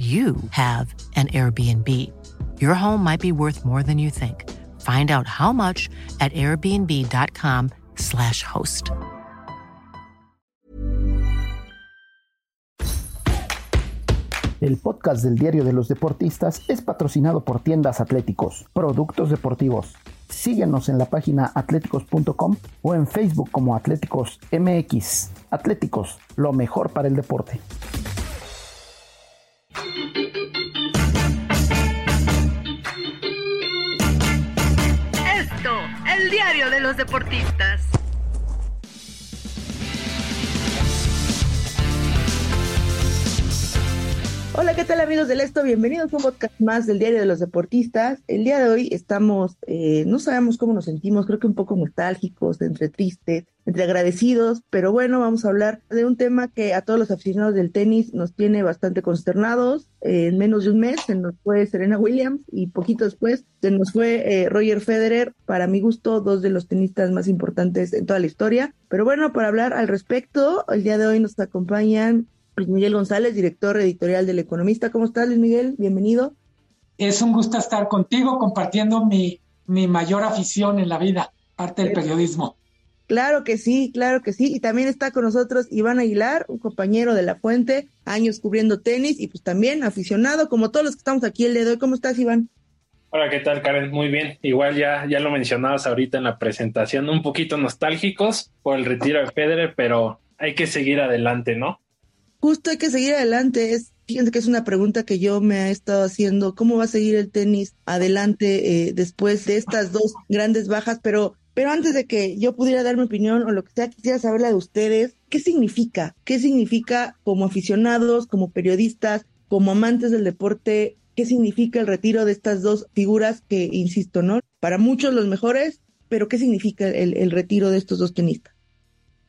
you have an Airbnb. Your home might be worth more than you think. Find out how much at airbnb.com/slash host. El podcast del Diario de los Deportistas es patrocinado por Tiendas Atléticos, productos deportivos. Síguenos en la página atléticos.com o en Facebook como Atléticos MX. Atléticos, lo mejor para el deporte. Deportistas. Hola, ¿qué tal amigos del Esto? Bienvenidos a un podcast más del Diario de los Deportistas. El día de hoy estamos, eh, no sabemos cómo nos sentimos, creo que un poco nostálgicos, entre tristes, entre agradecidos, pero bueno, vamos a hablar de un tema que a todos los aficionados del tenis nos tiene bastante consternados. Eh, en menos de un mes se nos fue Serena Williams y poquito después se nos fue eh, Roger Federer, para mi gusto, dos de los tenistas más importantes en toda la historia. Pero bueno, para hablar al respecto, el día de hoy nos acompañan Luis Miguel González, director editorial del Economista. ¿Cómo estás, Luis Miguel? Bienvenido. Es un gusto estar contigo compartiendo mi, mi mayor afición en la vida, parte del periodismo. Claro que sí, claro que sí. Y también está con nosotros Iván Aguilar, un compañero de La Fuente, años cubriendo tenis y pues también aficionado, como todos los que estamos aquí el día de hoy. ¿Cómo estás, Iván? Hola, ¿qué tal, Karen? Muy bien. Igual ya, ya lo mencionabas ahorita en la presentación, un poquito nostálgicos por el retiro de Federer, pero hay que seguir adelante, ¿no? justo hay que seguir adelante. Es, fíjense que es una pregunta que yo me he estado haciendo. ¿Cómo va a seguir el tenis adelante eh, después de estas dos grandes bajas? Pero, pero antes de que yo pudiera dar mi opinión o lo que sea, quisiera saber la de ustedes. ¿Qué significa? ¿Qué significa como aficionados, como periodistas, como amantes del deporte? ¿Qué significa el retiro de estas dos figuras que, insisto, ¿no? Para muchos los mejores, pero ¿qué significa el, retiro de estos dos tenistas?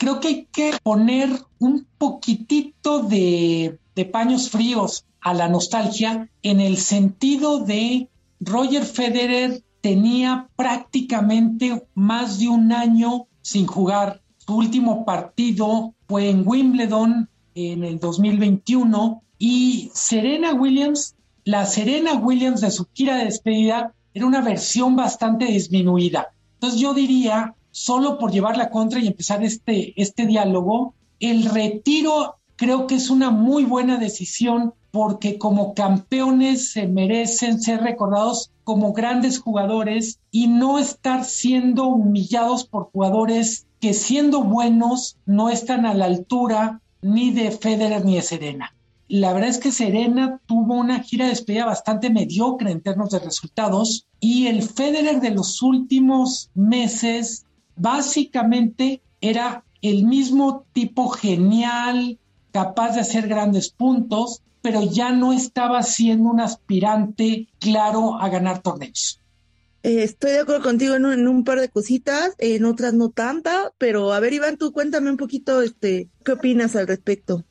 creo que hay que poner un poquitito de, paños fríos a la nostalgia en el sentido de Roger Federer tenía prácticamente más de un año sin jugar. Su último partido fue en Wimbledon en el 2021 y Serena Williams, la Serena Williams de su gira de despedida era una versión bastante disminuida. Entonces yo diría solo por llevar la contra y empezar este, este diálogo, el retiro creo que es una muy buena decisión porque como campeones se merecen ser recordados como grandes jugadores y no estar siendo humillados por jugadores que siendo buenos no están a la altura ni de Federer ni de Serena. La verdad es que Serena tuvo una gira de despedida bastante mediocre en términos de resultados y el Federer de los últimos meses básicamente era el mismo tipo genial, capaz de hacer grandes puntos, pero ya no estaba siendo un aspirante claro a ganar torneos. Eh, estoy de acuerdo contigo en un, par de cositas, en otras no tanta, pero a ver Iván, tú cuéntame un poquito, este, ¿qué opinas al respecto?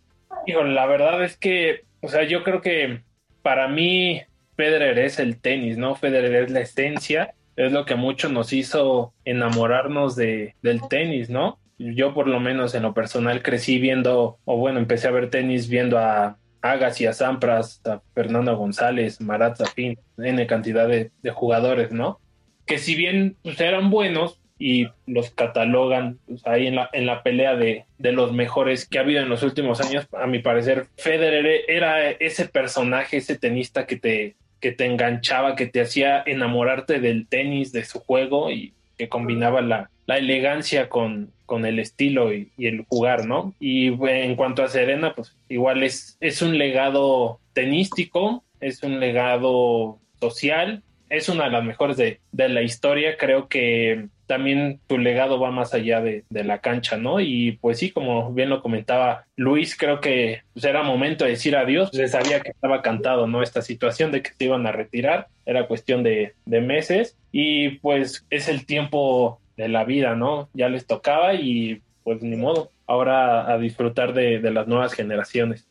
Hijo, la verdad es que, o sea, yo creo que para mí Federer es el tenis, ¿no? Federer es la esencia es lo que mucho nos hizo enamorarnos de, del tenis, ¿no? Yo por lo menos en lo personal crecí viendo, o bueno, empecé a ver tenis viendo a Agassi, a Sampras, a Fernando González, Marat Zafin, N cantidad de, jugadores, ¿no? Que si bien pues, eran buenos y los catalogan pues, ahí en la, en la pelea de, de los mejores que ha habido en los últimos años, a mi parecer, Federer era ese personaje, ese tenista que te, que te enganchaba, que te hacía enamorarte del tenis, de su juego y que combinaba la, elegancia con, con el estilo y, el jugar, ¿no? Y en cuanto a Serena, pues igual es, es un legado tenístico, es un legado social, es una de las mejores de, de la historia, creo que también tu legado va más allá de, la cancha, ¿no? Y pues sí, como bien lo comentaba Luis, creo que pues, era momento de decir adiós, se sabía que estaba cantado, ¿no? Esta situación de que se iban a retirar, era cuestión de, meses y pues es el tiempo de la vida, ¿no? Ya les tocaba y pues ni modo, ahora a disfrutar de las nuevas generaciones.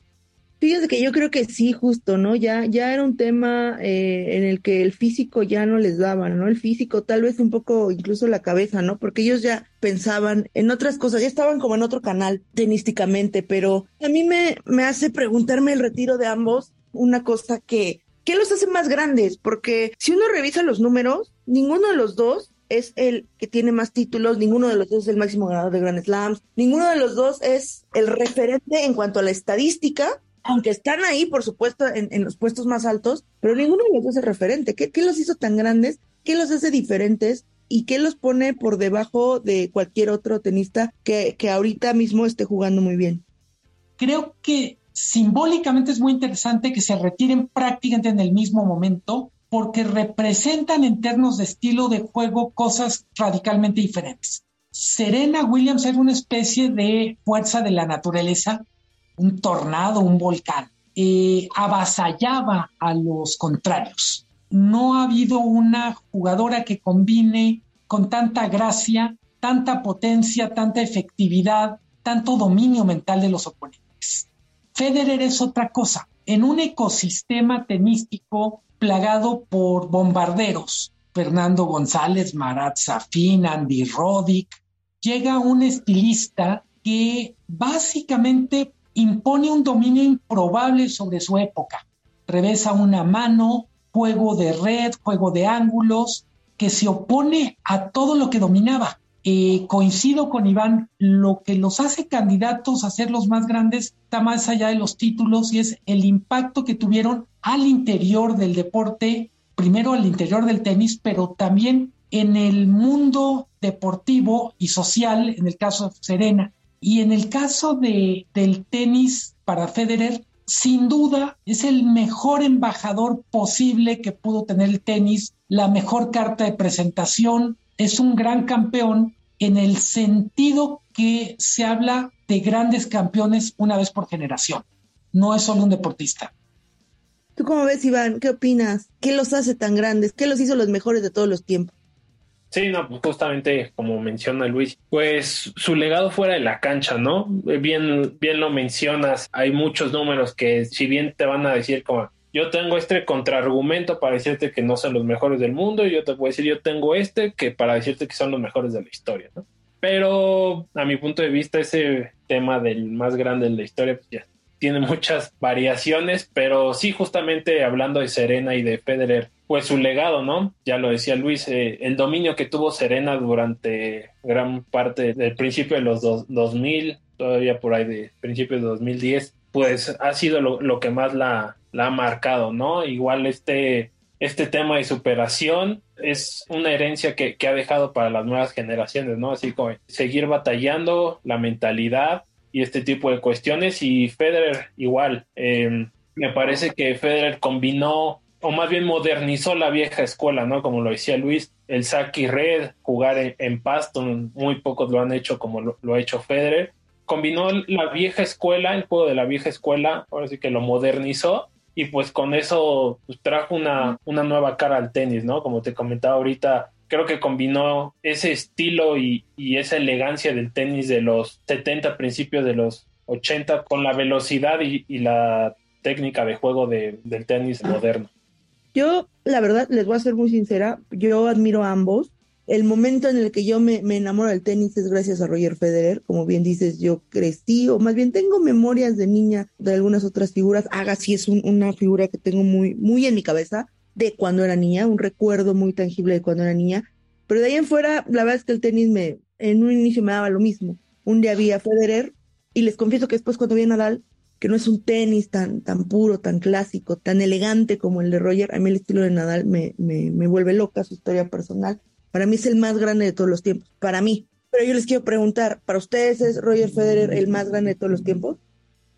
Fíjense que yo creo que sí, justo, ¿no? Ya, ya era un tema eh, en el que el físico ya no les daba, ¿no? El físico, tal vez un poco incluso la cabeza, ¿no? Porque ellos ya pensaban en otras cosas, ya estaban como en otro canal tenísticamente, pero a mí me, me hace preguntarme el retiro de ambos una cosa que, ¿qué los hace más grandes? Porque si uno revisa los números, ninguno de los dos es el que tiene más títulos, ninguno de los dos es el máximo ganador de Grand Slams, ninguno de los dos es el referente en cuanto a la estadística aunque están ahí, por supuesto, en, los puestos más altos, pero ninguno de los dos es referente. ¿Qué, los hizo tan grandes? ¿Qué los hace diferentes? ¿Y qué los pone por debajo de cualquier otro tenista que, que ahorita mismo esté jugando muy bien? Creo que simbólicamente es muy interesante que se retiren prácticamente en el mismo momento porque representan en términos de estilo de juego cosas radicalmente diferentes. Serena Williams era una especie de fuerza de la naturaleza un tornado, un volcán, eh, avasallaba a los contrarios. No ha habido una jugadora que combine con tanta gracia, tanta potencia, tanta efectividad, tanto dominio mental de los oponentes. Federer es otra cosa. En un ecosistema tenístico plagado por bombarderos, Fernando González, Marat Safin, Andy Roddick, llega un estilista que básicamente impone un dominio improbable sobre su época. Revesa una mano, juego de red, juego de ángulos, que se opone a todo lo que dominaba. Eh, coincido con Iván, lo que los hace candidatos a ser los más grandes está más allá de los títulos y es el impacto que tuvieron al interior del deporte, primero al interior del tenis, pero también en el mundo deportivo y social, en el caso de Serena. Y en el caso de, del tenis para Federer, sin duda es el mejor embajador posible que pudo tener el tenis, la mejor carta de presentación, es un gran campeón en el sentido que se habla de grandes campeones una vez por generación. No es solo un deportista. ¿Tú cómo ves, Iván? ¿Qué opinas? ¿Qué los hace tan grandes? ¿Qué los hizo los mejores de todos los tiempos? Sí, no, pues justamente como menciona Luis, pues su legado fuera de la cancha, ¿no? Bien, bien lo mencionas, hay muchos números que si bien te van a decir como yo tengo este contraargumento para decirte que no son los mejores del mundo y yo te puedo decir yo tengo este que para decirte que son los mejores de la historia, ¿no? Pero a mi punto de vista ese tema del más grande de la historia pues ya tiene muchas variaciones, pero sí justamente hablando de Serena y de Federer pues su legado, ¿no? Ya lo decía Luis, eh, el dominio que tuvo Serena durante gran parte del principio de los 2000, todavía por ahí de principios de 2010, pues ha sido lo, que más la, ha marcado, ¿no? Igual este, este tema de superación es una herencia que, ha dejado para las nuevas generaciones, ¿no? Así como seguir batallando, la mentalidad y este tipo de cuestiones. Y Federer igual, eh, me parece que Federer combinó o más bien modernizó la vieja escuela, ¿no? Como lo decía Luis, el saque y red, jugar en, pasto, muy pocos lo han hecho como lo, ha hecho Federer. Combinó la vieja escuela, el juego de la vieja escuela, ahora sí que lo modernizó y pues con eso pues, trajo una, una nueva cara al tenis, ¿no? Como te comentaba ahorita, creo que combinó ese estilo y, esa elegancia del tenis de los 70, principios de los 80, con la velocidad y, la técnica de juego del tenis moderno. Yo, la verdad, les voy a ser muy sincera, yo admiro a ambos. El momento en el que yo me, enamoro del tenis es gracias a Roger Federer. Como bien dices, yo crecí, o más bien tengo memorias de niña de algunas otras figuras. Agassi es una figura que tengo muy, muy en mi cabeza de cuando era niña, un recuerdo muy tangible de cuando era niña. Pero de ahí en fuera, la verdad es que el tenis me, en un inicio me daba lo mismo. Un día vi a Federer y les confieso que después cuando vi a Nadal, que no es un tenis tan, tan puro, tan clásico, tan elegante como el de Roger. A mí el estilo de Nadal me vuelve loca, su historia personal. Para mí es el más grande de todos los tiempos, para mí. Pero yo les quiero preguntar, ¿para ustedes es Roger Federer el más grande de todos los tiempos?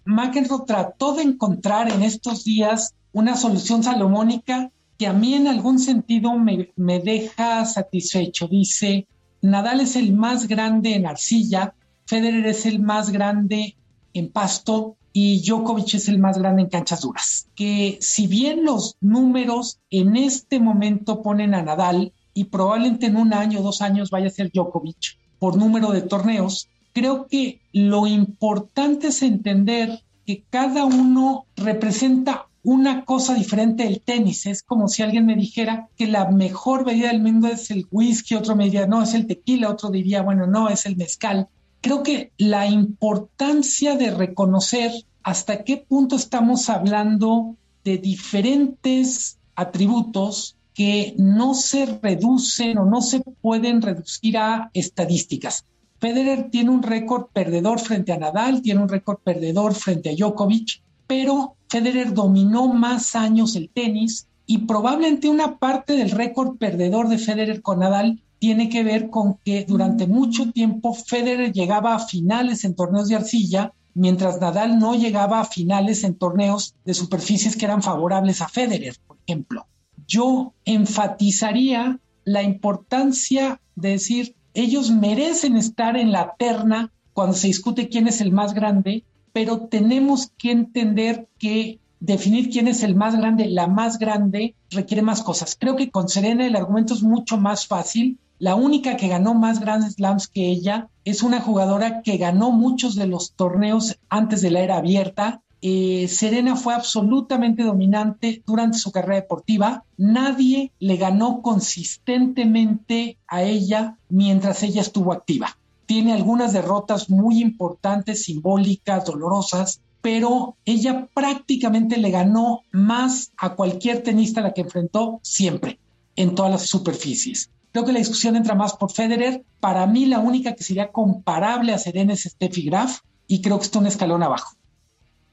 McEnroe trató de encontrar en estos días una solución salomónica que a mí en algún sentido me, me deja satisfecho. Dice, Nadal es el más grande en arcilla, Federer es el más grande en pasto y Djokovic es el más grande en canchas duras. Que si bien los números en este momento ponen a Nadal y probablemente en un año dos años vaya a ser Djokovic por número de torneos, creo que lo importante es entender que cada uno representa una cosa diferente del tenis. Es como si alguien me dijera que la mejor bebida del mundo es el whisky, otro me diría, no, es el tequila, otro diría, bueno, no, es el mezcal. Creo que la importancia de reconocer hasta qué punto estamos hablando de diferentes atributos que no se reducen o no se pueden reducir a estadísticas. Federer tiene un récord perdedor frente a Nadal, tiene un récord perdedor frente a Djokovic, pero Federer dominó más años el tenis y probablemente una parte del récord perdedor de Federer con Nadal tiene que ver con que durante mucho tiempo Federer llegaba a finales en torneos de arcilla, mientras Nadal no llegaba a finales en torneos de superficies que eran favorables a Federer, por ejemplo. Yo enfatizaría la importancia de decir, ellos merecen estar en la terna cuando se discute quién es el más grande, pero tenemos que entender que definir quién es el más grande, la más grande, requiere más cosas. Creo que con Serena el argumento es mucho más fácil. La única que ganó más grandes slams que ella es una jugadora que ganó muchos de los torneos antes de la era abierta. Eh, Serena fue absolutamente dominante durante su carrera deportiva. Nadie le ganó consistentemente a ella mientras ella estuvo activa. Tiene algunas derrotas muy importantes, simbólicas, dolorosas, pero ella prácticamente le ganó más a cualquier tenista a la que enfrentó siempre, en todas las superficies. Creo que la discusión entra más por Federer. Para mí, la única que sería comparable a Serena es Steffi Graf, y creo que está un escalón abajo.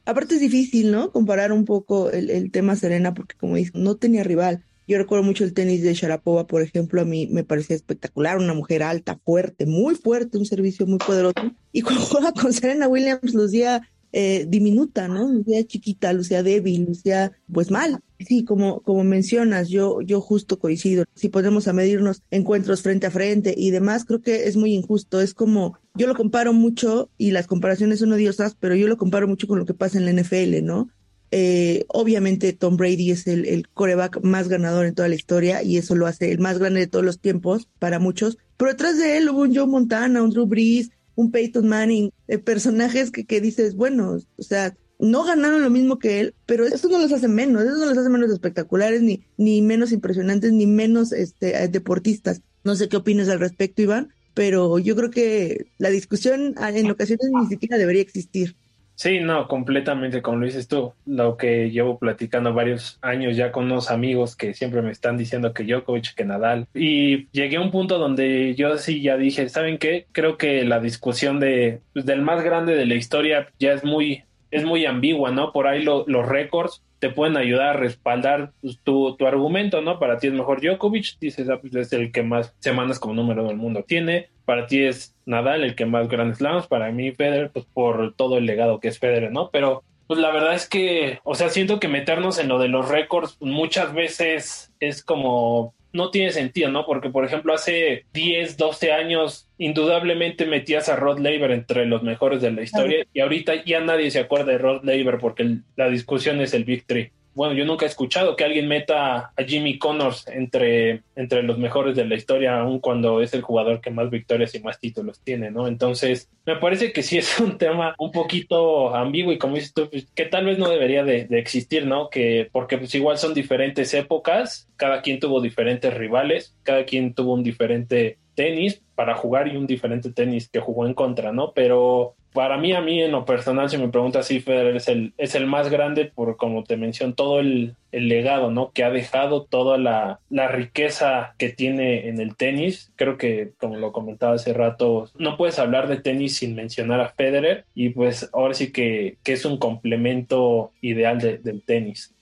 Aparte es difícil, ¿no? Comparar un poco el, el tema Serena, porque como dice, no tenía rival. Yo recuerdo mucho el tenis de Sharapova, por ejemplo, a mí me parecía espectacular, una mujer alta, fuerte, muy fuerte, un servicio muy poderoso. Y cuando juega con Serena Williams, lucía eh, diminuta, ¿no? Lucía chiquita, lucía débil, lucía pues mal. Sí, como, como mencionas, yo, yo justo coincido. Si podemos a medirnos encuentros frente a frente y demás, creo que es muy injusto. Es como, yo lo comparo mucho y las comparaciones son odiosas, pero yo lo comparo mucho con lo que pasa en la NFL, ¿no? Eh, obviamente Tom Brady es el, el, coreback más ganador en toda la historia y eso lo hace el más grande de todos los tiempos para muchos. Pero detrás de él hubo un Joe Montana, un Drew Brees, un Peyton Manning, eh, personajes que, que dices, bueno, o sea, no ganaron lo mismo que él, pero eso no los hace menos, eso no los hace menos espectaculares, ni, ni menos impresionantes, ni menos este, eh, deportistas. No sé qué opinas al respecto, Iván, pero yo creo que la discusión ah, en ocasiones ni siquiera debería existir. Sí, no, completamente, como lo dices tú, lo que llevo platicando varios años ya con unos amigos que siempre me están diciendo que Djokovic, que Nadal, y llegué a un punto donde yo sí ya dije, ¿saben qué? Creo que la discusión de, pues, del más grande de la historia ya es muy, es muy ambigua, ¿no? Por ahí lo, los récords te pueden ayudar a respaldar tu, tu, argumento, ¿no? Para ti es mejor Djokovic, dices, ah, pues es el que más semanas como número del mundo tiene. Para ti es Nadal el que más Grand Slams, para mí Federer, pues por todo el legado que es Federer, ¿no? Pero pues la verdad es que, o sea, siento que meternos en lo de los récords muchas veces es como no tiene sentido, ¿no? Porque, por ejemplo, hace 10, 12 años, indudablemente metías a Rod Laver entre los mejores de la historia y ahorita ya nadie se acuerda de Rod Laver porque la discusión es el Big Three bueno, yo nunca he escuchado que alguien meta a Jimmy Connors entre, entre los mejores de la historia, aun cuando es el jugador que más victorias y más títulos tiene, ¿no? Entonces, me parece que sí es un tema un poquito ambiguo y como dices tú, pues, que tal vez no debería de, de, existir, ¿no? Que porque pues igual son diferentes épocas, cada quien tuvo diferentes rivales, cada quien tuvo un diferente tenis para jugar y un diferente tenis que jugó en contra, ¿no? Pero para mí, a mí en lo personal, si me preguntas si Federer es el, es el más grande por, como te menciono, todo el, el legado, ¿no? Que ha dejado toda la, la, riqueza que tiene en el tenis. Creo que, como lo comentaba hace rato, no puedes hablar de tenis sin mencionar a Federer y pues ahora sí que, que es un complemento ideal de, del tenis.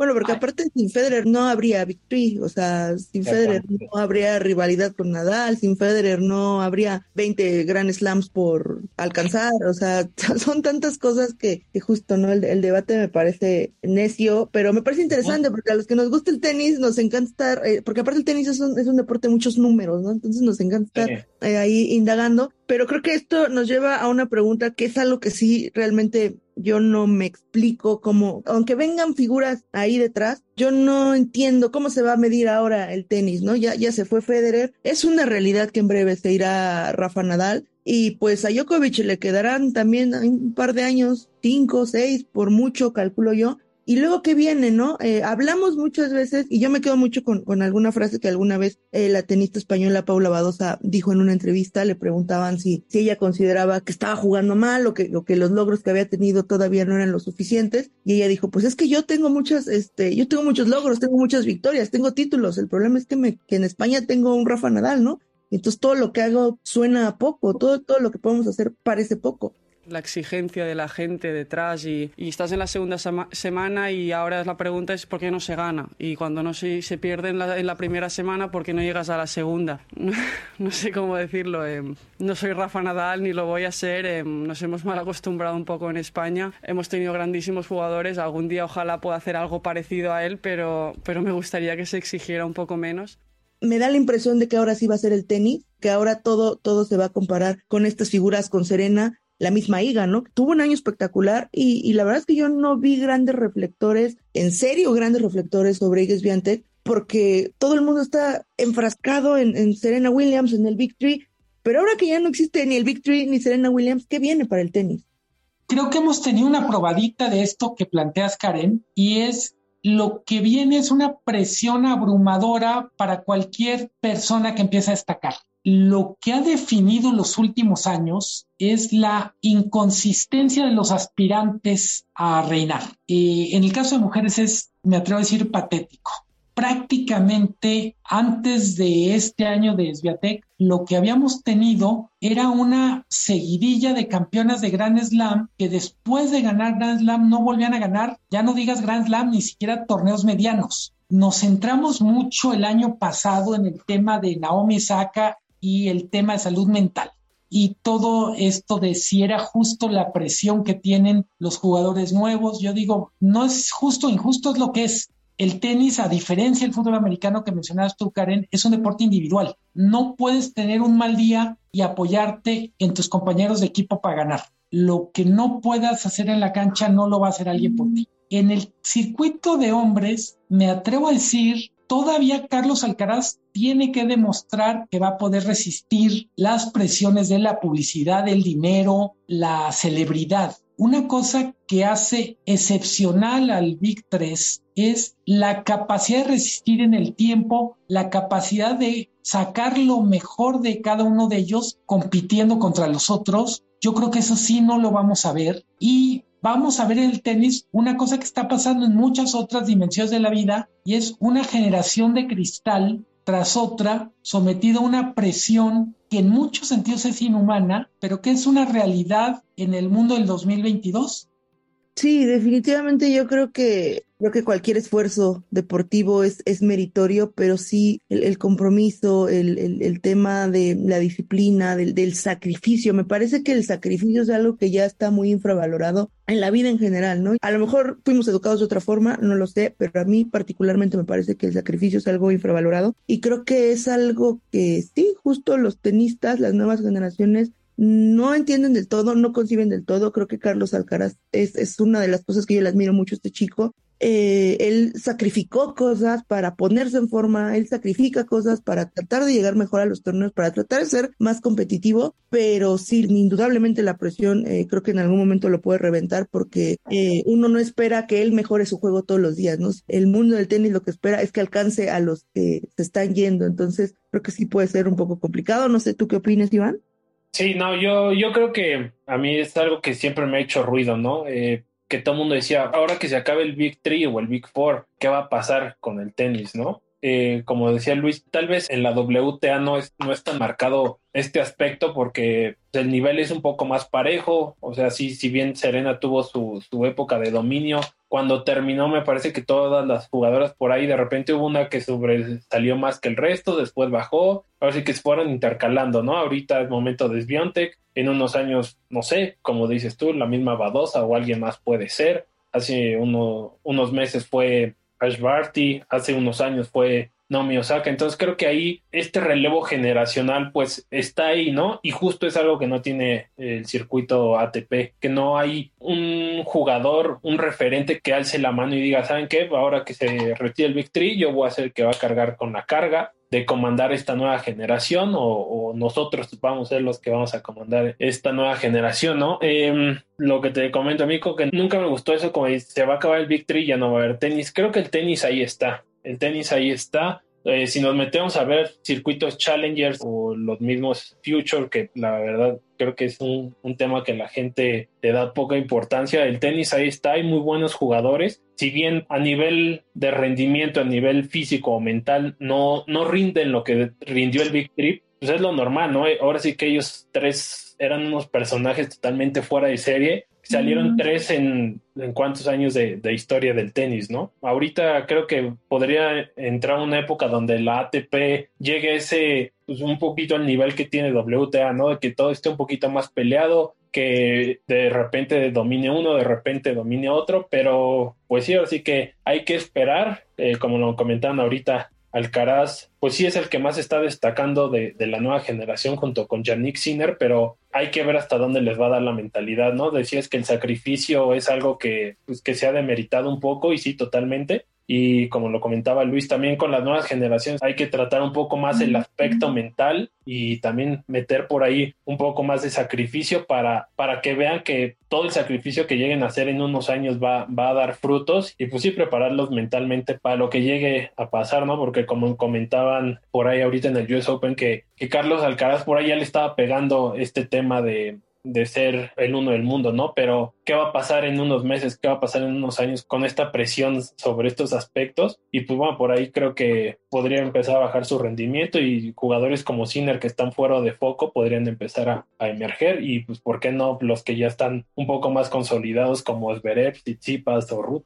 Bueno, porque aparte sin Federer no habría victory, o sea, sin Federer no habría rivalidad con Nadal, sin Federer no habría 20 Grand Slams por alcanzar, o sea, son tantas cosas que, justo, ¿no? El, debate me parece necio, pero me parece interesante porque a los que nos gusta el tenis nos encanta estar, eh, porque aparte el tenis es un, es un, deporte de muchos números, ¿no? Entonces nos encanta estar eh, ahí indagando, pero creo que esto nos lleva a una pregunta que es algo que sí realmente yo no me explico cómo, aunque vengan figuras ahí detrás, yo no entiendo cómo se va a medir ahora el tenis, ¿no? Ya, ya se fue Federer, es una realidad que en breve se irá Rafa Nadal y pues a Djokovic le quedarán también un par de años, cinco, seis, por mucho, calculo yo, y luego, ¿qué viene, no? Eh, hablamos muchas veces, y yo me quedo mucho con, con alguna frase que alguna vez eh, la tenista española Paula Badosa dijo en una entrevista, le preguntaban si, si ella consideraba que estaba jugando mal o que, que los logros que había tenido todavía no eran lo suficientes, y ella dijo, pues es que yo tengo muchas, este, yo tengo muchos logros, tengo muchas victorias, tengo títulos, el problema es que, me, que en España tengo un Rafa Nadal, ¿no? Entonces todo lo que hago suena a poco, todo, todo lo que podemos hacer parece poco la exigencia de la gente detrás y, estás en la segunda semana y ahora la pregunta es por qué no se gana y cuando no se, se pierde en la, primera semana, ¿por qué no llegas a la segunda? no sé cómo decirlo. Eh, no soy Rafa Nadal ni lo voy a ser. Eh, nos hemos mal acostumbrado un poco en España. Hemos tenido grandísimos jugadores. Algún día ojalá pueda hacer algo parecido a él, pero, pero me gustaría que se exigiera un poco menos me da la impresión de que ahora sí va a ser el tenis, que ahora todo, todo se va a comparar con estas figuras, con Serena, la misma Iga, ¿no? Tuvo un año espectacular y, la verdad es que yo no vi grandes reflectores, en serio grandes reflectores sobre Iga Swiatek, porque todo el mundo está enfrascado en, Serena Williams, en el Big Three, pero ahora que ya no existe ni el Big Three ni Serena Williams, ¿qué viene para el tenis? Creo que hemos tenido una probadita de esto que planteas, Karen, y es lo que viene es una presión abrumadora para cualquier persona que empieza a destacar lo que ha definido los últimos años es la inconsistencia de los aspirantes a reinar. en el caso de mujeres es, me atrevo a decir, patético. Prácticamente antes de este año de Sviatek, lo que habíamos tenido era una seguidilla de campeonas de Grand Slam que después de ganar Grand Slam no volvían a ganar, ya no digas Grand Slam, ni siquiera torneos medianos nos centramos mucho el año pasado en el tema de Naomi Saka y el tema de salud mental. Y todo esto de si era justo la presión que tienen los jugadores nuevos, yo digo, no es justo, injusto es lo que es. El tenis, a diferencia del fútbol americano que mencionabas tú, Karen, es un deporte individual. No puedes tener un mal día y apoyarte en tus compañeros de equipo para ganar. Lo que no puedas hacer en la cancha no lo va a hacer alguien por ti. En el circuito de hombres, me atrevo a decir todavía Carlos Alcaraz tiene que demostrar que va a poder resistir las presiones de la publicidad, el dinero, la celebridad. Una cosa que hace excepcional al Big 3 es la capacidad de resistir en el tiempo, la capacidad de sacar lo mejor de cada uno de ellos compitiendo contra los otros. Yo creo que eso sí no lo vamos a ver. Y vamos a ver en el tenis una cosa que está pasando en muchas otras dimensiones de la vida y es una generación de cristal tras otra sometida a una presión que en muchos sentidos es inhumana, pero que es una realidad en el mundo del 2022. Sí, definitivamente yo creo que Creo que cualquier esfuerzo deportivo es, es meritorio, pero sí el, compromiso, el, el, tema de la disciplina, del, del, sacrificio. Me parece que el sacrificio es algo que ya está muy infravalorado en la vida en general, ¿no? A lo mejor fuimos educados de otra forma, no lo sé, pero a mí particularmente me parece que el sacrificio es algo infravalorado y creo que es algo que sí, justo los tenistas, las nuevas generaciones no entienden del todo, no conciben del todo. Creo que Carlos Alcaraz es, una de las cosas que yo le admiro mucho este chico. Eh, él sacrificó cosas para ponerse en forma, él sacrifica cosas para tratar de llegar mejor a los torneos, para tratar de ser más competitivo, pero sí, indudablemente la presión eh, creo que en algún momento lo puede reventar porque eh, uno no espera que él mejore su juego todos los días, ¿no? El mundo del tenis lo que espera es que alcance a los que se están yendo, entonces creo que sí puede ser un poco complicado, no sé, ¿tú qué opinas, Iván? Sí, no, yo, yo creo que a mí es algo que siempre me ha hecho ruido, ¿no? Eh, que todo el mundo decía, ahora que se acabe el Big Three o el Big Four, ¿qué va a pasar con el tenis, no? eh, como decía Luis, tal vez en la WTA no es, no es tan marcado este aspecto porque el nivel es un poco más parejo, o sea, sí, si bien Serena tuvo su, su época de dominio, cuando terminó me parece que todas las jugadoras por ahí de repente hubo una que sobresalió más que el resto, después bajó, ahora sí que se fueron intercalando, ¿no? Ahorita es momento de Sviontek, en unos años, no sé, como dices tú, la misma Badosa o alguien más puede ser, hace uno, unos meses fue Ash Barty, hace unos años fue Naomi Osaka. Entonces creo que ahí este relevo generacional pues está ahí, ¿no? Y justo es algo que no tiene el circuito ATP, que no hay un jugador, un referente que alce la mano y diga, ¿saben qué? Ahora que se retire el Victory, yo voy a ser el que va a cargar con la carga de comandar esta nueva generación o, nosotros vamos a ser los que vamos a comandar esta nueva generación, ¿no? Em, lo que te comento, amigo, que nunca me gustó eso, como se va a acabar el Victory, ya no va a haber tenis. Creo que el tenis ahí está el tenis ahí está. Eh, si nos metemos a ver circuitos Challengers o los mismos Future, que la verdad creo que es un, tema que la gente le da poca importancia, el tenis ahí está, hay muy buenos jugadores. Si bien a nivel de rendimiento, a nivel físico o mental, no, no rinden lo que rindió el Big Trip, pues es lo normal, ¿no? Ahora sí que ellos tres eran unos personajes totalmente fuera de serie Salieron tres en, en cuántos años de, historia del tenis, ¿no? Ahorita creo que podría entrar una época donde la ATP llegue a ese, pues un poquito al nivel que tiene WTA, ¿no? De que todo esté un poquito más peleado, que de repente domine uno, de repente domine otro, pero pues sí, así que hay que esperar, eh, como lo comentaban ahorita, Alcaraz, pues sí es el que más está destacando de, la nueva generación junto con Yannick Sinner, pero hay que ver hasta dónde les va a dar la mentalidad, ¿no? Decías que el sacrificio es algo que, pues, que se ha demeritado un poco y sí, totalmente, y como lo comentaba Luis, también con las nuevas generaciones hay que tratar un poco más el aspecto mental y también meter por ahí un poco más de sacrificio para, para que vean que todo el sacrificio que lleguen a hacer en unos años va, va a dar frutos y pues sí prepararlos mentalmente para lo que llegue a pasar, ¿no? Porque como comentaban por ahí ahorita en el US Open que, que Carlos Alcaraz por ahí ya le estaba pegando este tema de, de ser el uno del mundo, ¿no? Pero ¿qué va a pasar en unos meses? ¿Qué va a pasar en unos años con esta presión sobre estos aspectos? Y pues bueno, por ahí creo que podría empezar a bajar su rendimiento y jugadores como Sinner que están fuera de foco podrían empezar a, emerger y pues ¿por qué no los que ya están un poco más consolidados como Zverev, Tsitsipas o Ruth?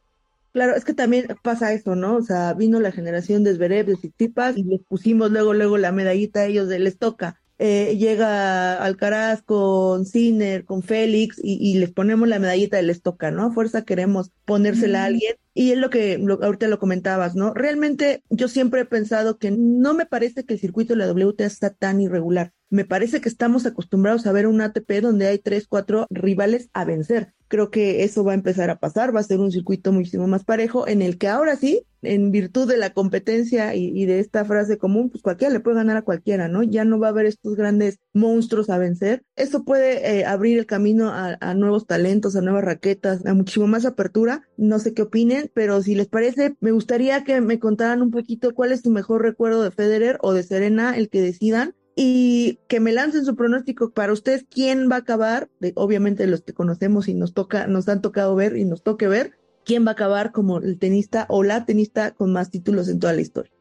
Claro, es que también pasa eso, ¿no? O sea, vino la generación de Zverev, de Tsitsipas y les pusimos luego, luego la medallita a ellos de les toca eh, llega Alcaraz con Sinner, con Félix y, les ponemos la medallita de les toca, ¿no? Fuerza queremos ponérsela a alguien. Y es lo que ahorita lo comentabas, ¿no? Realmente yo siempre he pensado que no me parece que el circuito de la WTA está tan irregular. Me parece que estamos acostumbrados a ver un ATP donde hay tres, cuatro rivales a vencer. Creo que eso va a empezar a pasar, va a ser un circuito muchísimo más parejo en el que ahora sí, en virtud de la competencia y, de esta frase común, pues cualquiera le puede ganar a cualquiera, ¿no? Ya no va a haber estos grandes monstruos a vencer. Eso puede eh, abrir el camino a, a, nuevos talentos, a nuevas raquetas, a muchísimo más apertura. No sé qué opinen, pero si les parece, me gustaría que me contaran un poquito cuál es su mejor recuerdo de Federer o de Serena, el que decidan y que me lancen su pronóstico para ustedes quién va a acabar, obviamente los que conocemos y nos toca, nos han tocado ver y nos toque ver, quién va a acabar como el tenista o la tenista con más títulos en toda la historia.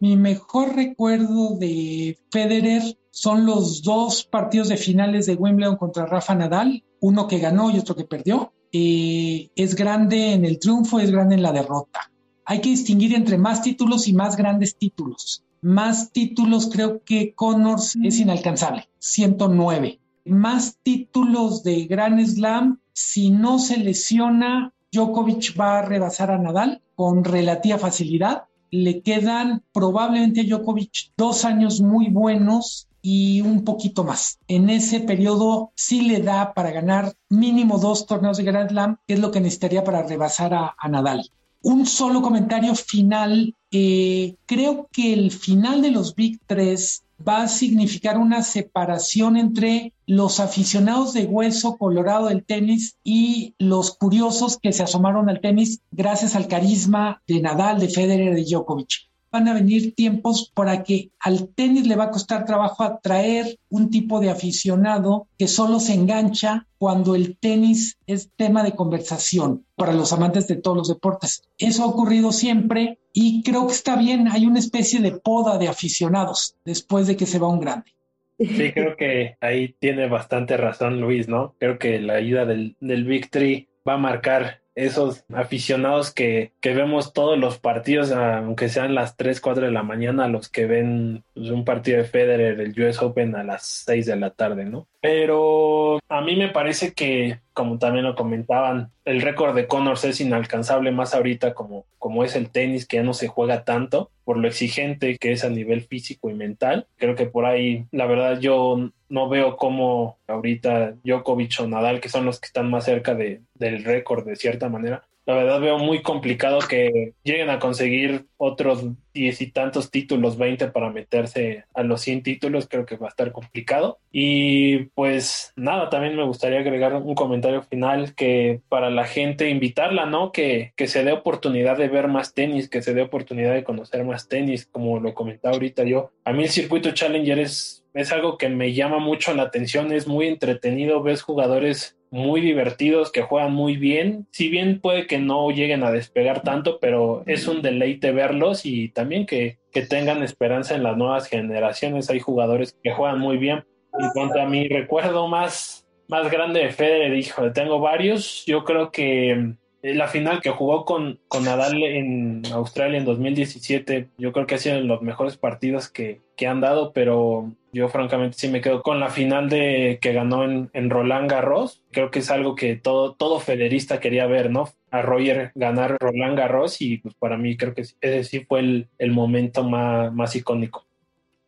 Mi mejor recuerdo de Federer son los dos partidos de finales de Wimbledon contra Rafa Nadal, uno que ganó y otro que perdió. Eh, es grande en el triunfo, es grande en la derrota. Hay que distinguir entre más títulos y más grandes títulos más títulos, creo que Connors es inalcanzable, 109. Más títulos de Grand Slam, si no se lesiona, Djokovic va a rebasar a Nadal con relativa facilidad. Le quedan probablemente a Djokovic dos años muy buenos y un poquito más. En ese periodo sí le da para ganar mínimo dos torneos de Grand Slam, que es lo que necesitaría para rebasar a, a Nadal. Un solo comentario final. Eh, creo que el final de los Big 3 va a significar una separación entre los aficionados de hueso colorado del tenis y los curiosos que se asomaron al tenis gracias al carisma de Nadal, de Federer, de Djokovic. Van a venir tiempos para que al tenis le va a costar trabajo atraer un tipo de aficionado que solo se engancha cuando el tenis es tema de conversación para los amantes de todos los deportes. Eso ha ocurrido siempre y creo que está bien, hay una especie de poda de aficionados después de que se va un grande. Sí, creo que ahí tiene bastante razón Luis, ¿no? Creo que la ayuda del, del Victory va a marcar esos aficionados que, que, vemos todos los partidos, aunque sean las 3, 4 de la mañana, los que ven pues, un partido de Federer, el US Open a las 6 de la tarde, ¿no? Pero a mí me parece que, como también lo comentaban, el récord de Connors es inalcanzable más ahorita como, como es el tenis, que ya no se juega tanto por lo exigente que es a nivel físico y mental. Creo que por ahí, la verdad, yo no veo cómo ahorita Djokovic o Nadal, que son los que están más cerca de, del récord de cierta manera, la verdad veo muy complicado que lleguen a conseguir otros diez y tantos títulos, 20 para meterse a los 100 títulos, creo que va a estar complicado. Y pues nada, también me gustaría agregar un comentario final que para la gente invitarla, ¿no? Que, que se dé oportunidad de ver más tenis, que se dé oportunidad de conocer más tenis, como lo comentaba ahorita yo. A mí el circuito Challenger es es algo que me llama mucho la atención, es muy entretenido, ves jugadores muy divertidos que juegan muy bien, si bien puede que no lleguen a despegar tanto, pero es un deleite verlos y también que, que tengan esperanza en las nuevas generaciones, hay jugadores que juegan muy bien. En cuanto a mi recuerdo más, más grande de Federer, hijo, tengo varios, yo creo que la final que jugó con, con Nadal en Australia en 2017, yo creo que ha sido de los mejores partidos que, que han dado, pero yo francamente sí me quedo con la final de que ganó en, en Roland Garros. Creo que es algo que todo, todo federista quería ver, ¿no? A Roger ganar Roland Garros y pues para mí creo que ese sí fue el, el momento más, más icónico.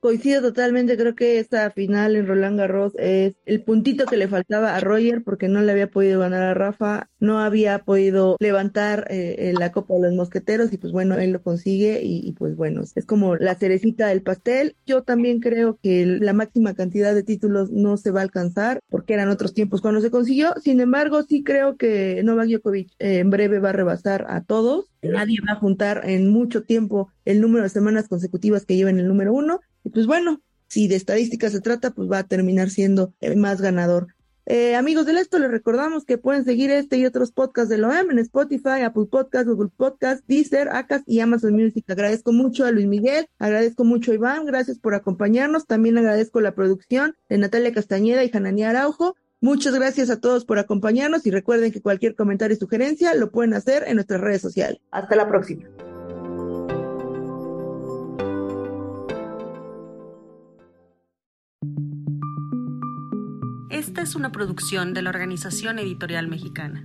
Coincido totalmente, creo que esta final en Roland Garros es el puntito que le faltaba a Roger porque no le había podido ganar a Rafa, no había podido levantar eh, la Copa de los Mosqueteros y pues bueno, él lo consigue y, pues bueno, es como la cerecita del pastel. Yo también creo que la máxima cantidad de títulos no se va a alcanzar porque eran otros tiempos cuando se consiguió, sin embargo sí creo que Novak Djokovic eh, en breve va a rebasar a todos, nadie va a juntar en mucho tiempo el número de semanas consecutivas que lleven el número uno y pues bueno, si de estadística se trata, pues va a terminar siendo el más ganador. Eh, amigos del esto, les recordamos que pueden seguir este y otros podcasts de OEM en Spotify, Apple Podcasts, Google Podcasts, Deezer, Acas y Amazon Music. Agradezco mucho a Luis Miguel, agradezco mucho a Iván, gracias por acompañarnos. También agradezco la producción de Natalia Castañeda y Jananía Araujo. Muchas gracias a todos por acompañarnos y recuerden que cualquier comentario y sugerencia lo pueden hacer en nuestras redes sociales. Hasta la próxima. Esta es una producción de la Organización Editorial Mexicana.